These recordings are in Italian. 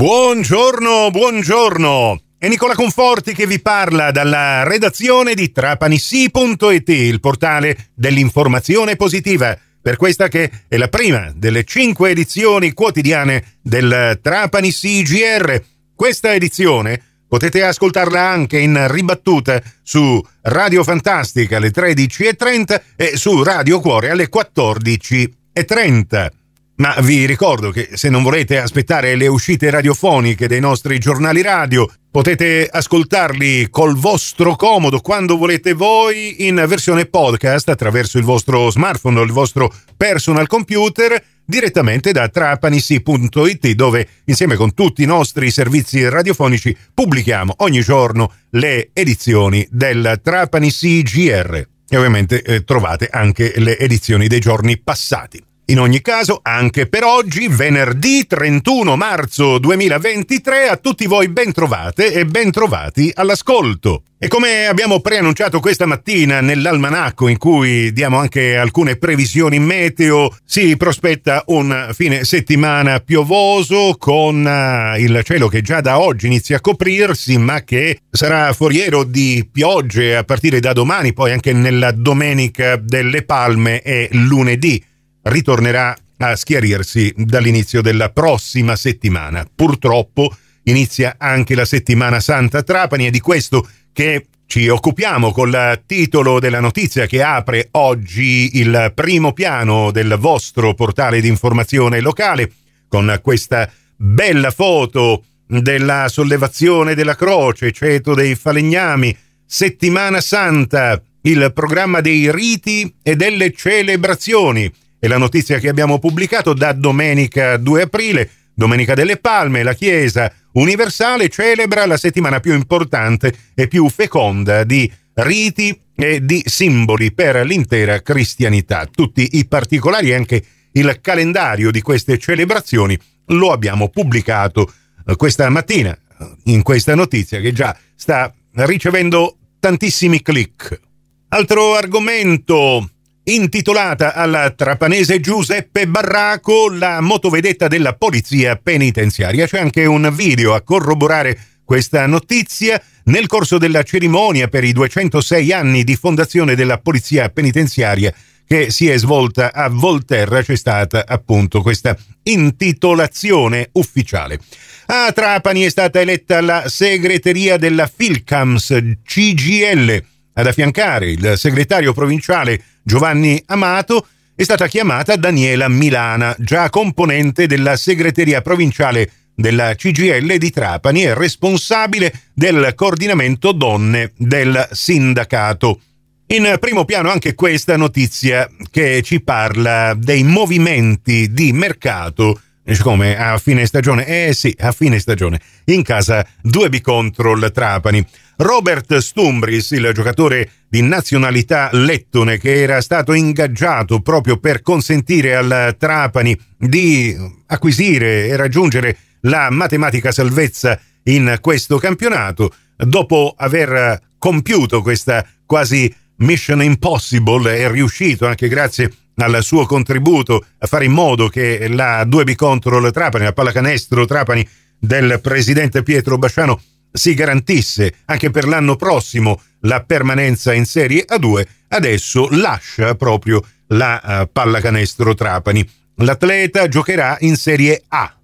Buongiorno, buongiorno. È Nicola Conforti che vi parla dalla redazione di trapanissi.it, il portale dell'informazione positiva, per questa che è la prima delle cinque edizioni quotidiane del Trapani CGR. Questa edizione potete ascoltarla anche in ribattuta su Radio Fantastica alle 13.30 e su Radio Cuore alle 14.30. Ma vi ricordo che se non volete aspettare le uscite radiofoniche dei nostri giornali radio, potete ascoltarli col vostro comodo quando volete voi in versione podcast attraverso il vostro smartphone o il vostro personal computer direttamente da trapanisi.it dove insieme con tutti i nostri servizi radiofonici pubblichiamo ogni giorno le edizioni del Trapanisi GR e ovviamente eh, trovate anche le edizioni dei giorni passati. In ogni caso, anche per oggi, venerdì 31 marzo 2023, a tutti voi ben trovate e ben trovati all'ascolto. E come abbiamo preannunciato questa mattina nell'almanacco in cui diamo anche alcune previsioni meteo, si prospetta un fine settimana piovoso con uh, il cielo che già da oggi inizia a coprirsi ma che sarà foriero di piogge a partire da domani, poi anche nella domenica delle palme e lunedì ritornerà a schiarirsi dall'inizio della prossima settimana. Purtroppo inizia anche la settimana Santa Trapani e di questo che ci occupiamo col titolo della notizia che apre oggi il primo piano del vostro portale di informazione locale con questa bella foto della sollevazione della croce, ceto dei falegnami, settimana santa, il programma dei riti e delle celebrazioni è la notizia che abbiamo pubblicato da domenica 2 aprile, Domenica delle Palme, la Chiesa universale celebra la settimana più importante e più feconda di riti e di simboli per l'intera cristianità. Tutti i particolari e anche il calendario di queste celebrazioni lo abbiamo pubblicato eh, questa mattina eh, in questa notizia che già sta ricevendo tantissimi click. Altro argomento intitolata al trapanese Giuseppe Barraco, la motovedetta della polizia penitenziaria. C'è anche un video a corroborare questa notizia. Nel corso della cerimonia per i 206 anni di fondazione della polizia penitenziaria che si è svolta a Volterra c'è stata appunto questa intitolazione ufficiale. A Trapani è stata eletta la segreteria della Filcams CGL ad affiancare il segretario provinciale Giovanni Amato è stata chiamata Daniela Milana, già componente della segreteria provinciale della CGL di Trapani e responsabile del coordinamento donne del sindacato. In primo piano anche questa notizia che ci parla dei movimenti di mercato come a fine stagione? Eh sì, a fine stagione. In casa 2B Control Trapani. Robert Stumbris, il giocatore di nazionalità lettone che era stato ingaggiato proprio per consentire al Trapani di acquisire e raggiungere la matematica salvezza in questo campionato, dopo aver compiuto questa quasi mission impossible, è riuscito anche grazie al suo contributo a fare in modo che la 2B Control Trapani, la pallacanestro Trapani del presidente Pietro Basciano si garantisse anche per l'anno prossimo la permanenza in Serie A2, adesso lascia proprio la uh, pallacanestro Trapani. L'atleta giocherà in Serie A.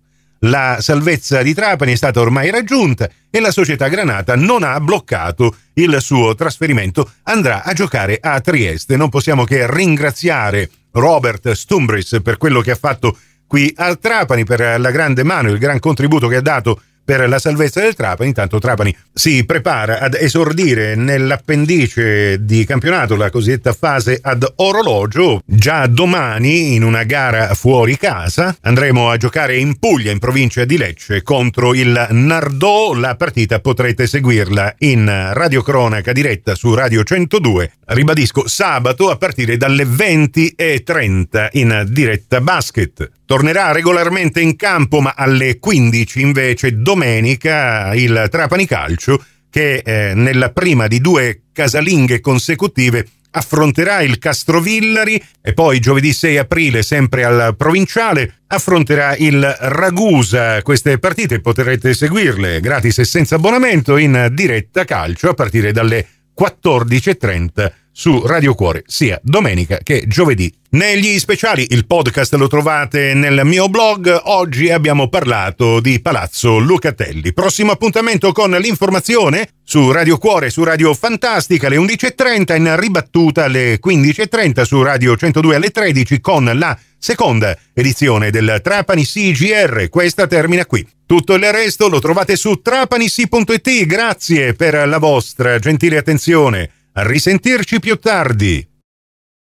La salvezza di Trapani è stata ormai raggiunta e la società Granata non ha bloccato il suo trasferimento, andrà a giocare a Trieste. Non possiamo che ringraziare Robert Stumbris per quello che ha fatto qui al Trapani, per la grande mano, il gran contributo che ha dato per la salvezza del Trapani. Intanto Trapani si prepara ad esordire nell'appendice di campionato, la cosiddetta fase ad orologio. Già domani, in una gara fuori casa, andremo a giocare in Puglia, in provincia di Lecce, contro il Nardò. La partita potrete seguirla in radiocronaca diretta su Radio 102. Ribadisco, sabato a partire dalle 20.30 in diretta basket. Tornerà regolarmente in campo, ma alle 15 invece domenica il Trapani Calcio che eh, nella prima di due casalinghe consecutive affronterà il Castrovillari e poi giovedì 6 aprile, sempre al provinciale, affronterà il Ragusa. Queste partite potrete seguirle gratis e senza abbonamento in diretta calcio a partire dalle 14.30 su Radio Cuore sia domenica che giovedì. Negli speciali il podcast lo trovate nel mio blog, oggi abbiamo parlato di Palazzo Lucatelli. Prossimo appuntamento con l'informazione su Radio Cuore, su Radio Fantastica alle 11.30, in ribattuta alle 15.30 su Radio 102 alle 13 con la seconda edizione del Trapani CGR. Questa termina qui. Tutto il resto lo trovate su trapanissi.it. Grazie per la vostra gentile attenzione. A risentirci più tardi.